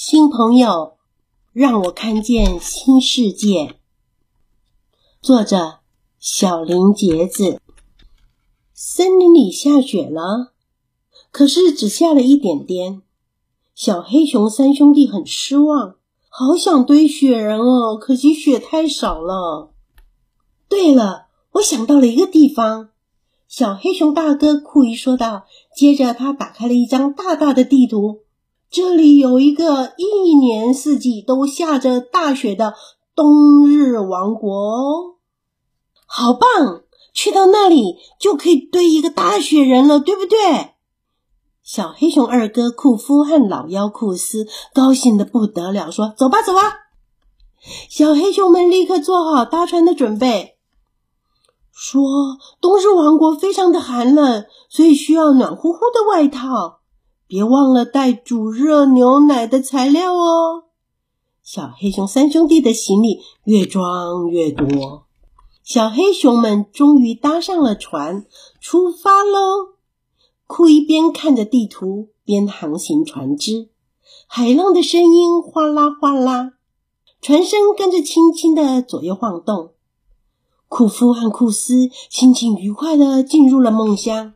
新朋友，让我看见新世界。作者：小林杰子。森林里下雪了，可是只下了一点点。小黑熊三兄弟很失望，好想堆雪人哦，可惜雪太少了。对了，我想到了一个地方。小黑熊大哥酷一说道。接着，他打开了一张大大的地图。这里有一个一年四季都下着大雪的冬日王国哦，好棒！去到那里就可以堆一个大雪人了，对不对？小黑熊二哥库夫和老妖库斯高兴的不得了，说：“走吧，走吧！”小黑熊们立刻做好搭船的准备，说：“冬日王国非常的寒冷，所以需要暖乎乎的外套。”别忘了带煮热牛奶的材料哦。小黑熊三兄弟的行李越装越多，小黑熊们终于搭上了船，出发喽。库伊边看着地图边航行船只，海浪的声音哗啦哗啦，船身跟着轻轻的左右晃动。库夫和库斯心情愉快的进入了梦乡。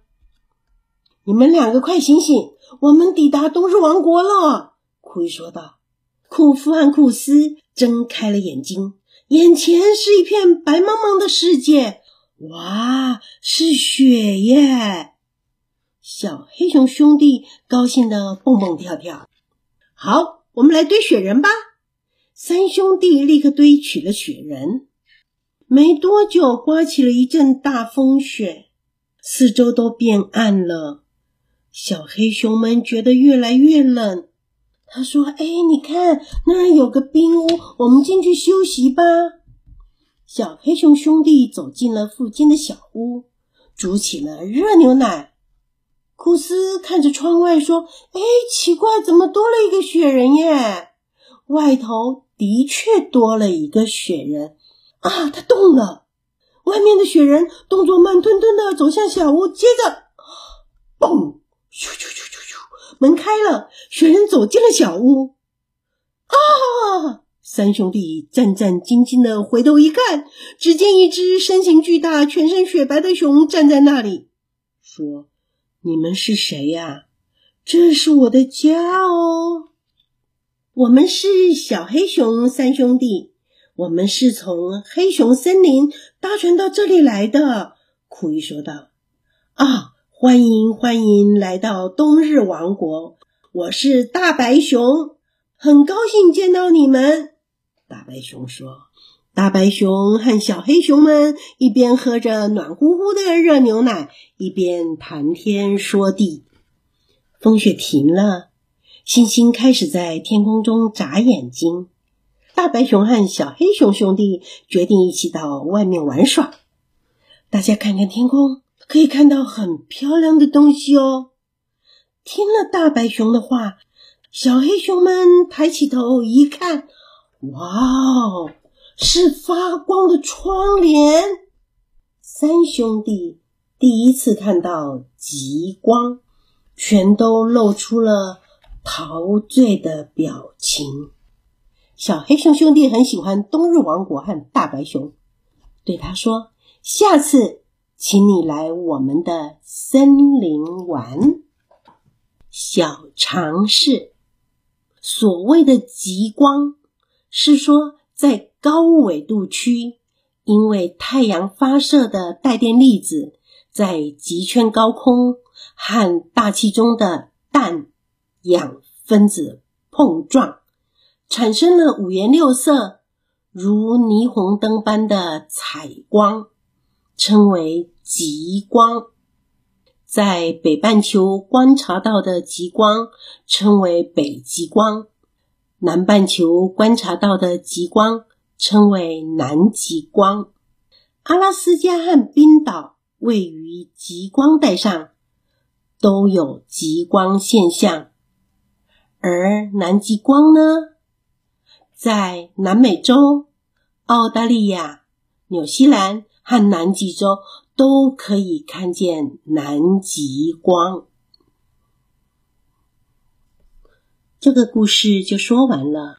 你们两个快醒醒！我们抵达冬日王国了，库伊说道。库夫和库斯睁开了眼睛，眼前是一片白茫茫的世界。哇，是雪耶！小黑熊兄弟高兴的蹦蹦跳跳。好，我们来堆雪人吧！三兄弟立刻堆起了雪人。没多久，刮起了一阵大风雪，四周都变暗了。小黑熊们觉得越来越冷。他说：“哎，你看那儿有个冰屋，我们进去休息吧。”小黑熊兄弟走进了附近的小屋，煮起了热牛奶。库斯看着窗外说：“哎，奇怪，怎么多了一个雪人耶？外头的确多了一个雪人啊！他动了，外面的雪人动作慢吞吞的走向小屋，接着，嘣！”咻咻咻咻咻！门开了，雪人走进了小屋。啊！三兄弟战战兢兢的回头一看，只见一只身形巨大、全身雪白的熊站在那里，说：“你们是谁呀？这是我的家哦。我们是小黑熊三兄弟，我们是从黑熊森林搭船到这里来的。”苦于说道。“啊！”欢迎欢迎来到冬日王国，我是大白熊，很高兴见到你们。大白熊说：“大白熊和小黑熊们一边喝着暖乎乎的热牛奶，一边谈天说地。”风雪停了，星星开始在天空中眨眼睛。大白熊和小黑熊兄弟决定一起到外面玩耍。大家看看天空。可以看到很漂亮的东西哦。听了大白熊的话，小黑熊们抬起头一看，哇哦，是发光的窗帘！三兄弟第一次看到极光，全都露出了陶醉的表情。小黑熊兄弟很喜欢冬日王国和大白熊，对他说：“下次。”请你来我们的森林玩。小常识：所谓的极光，是说在高纬度区，因为太阳发射的带电粒子在极圈高空和大气中的氮氧分子碰撞，产生了五颜六色、如霓虹灯般的彩光。称为极光，在北半球观察到的极光称为北极光，南半球观察到的极光称为南极光。阿拉斯加和冰岛位于极光带上，都有极光现象。而南极光呢，在南美洲、澳大利亚、纽西兰。和南极洲都可以看见南极光。这个故事就说完了。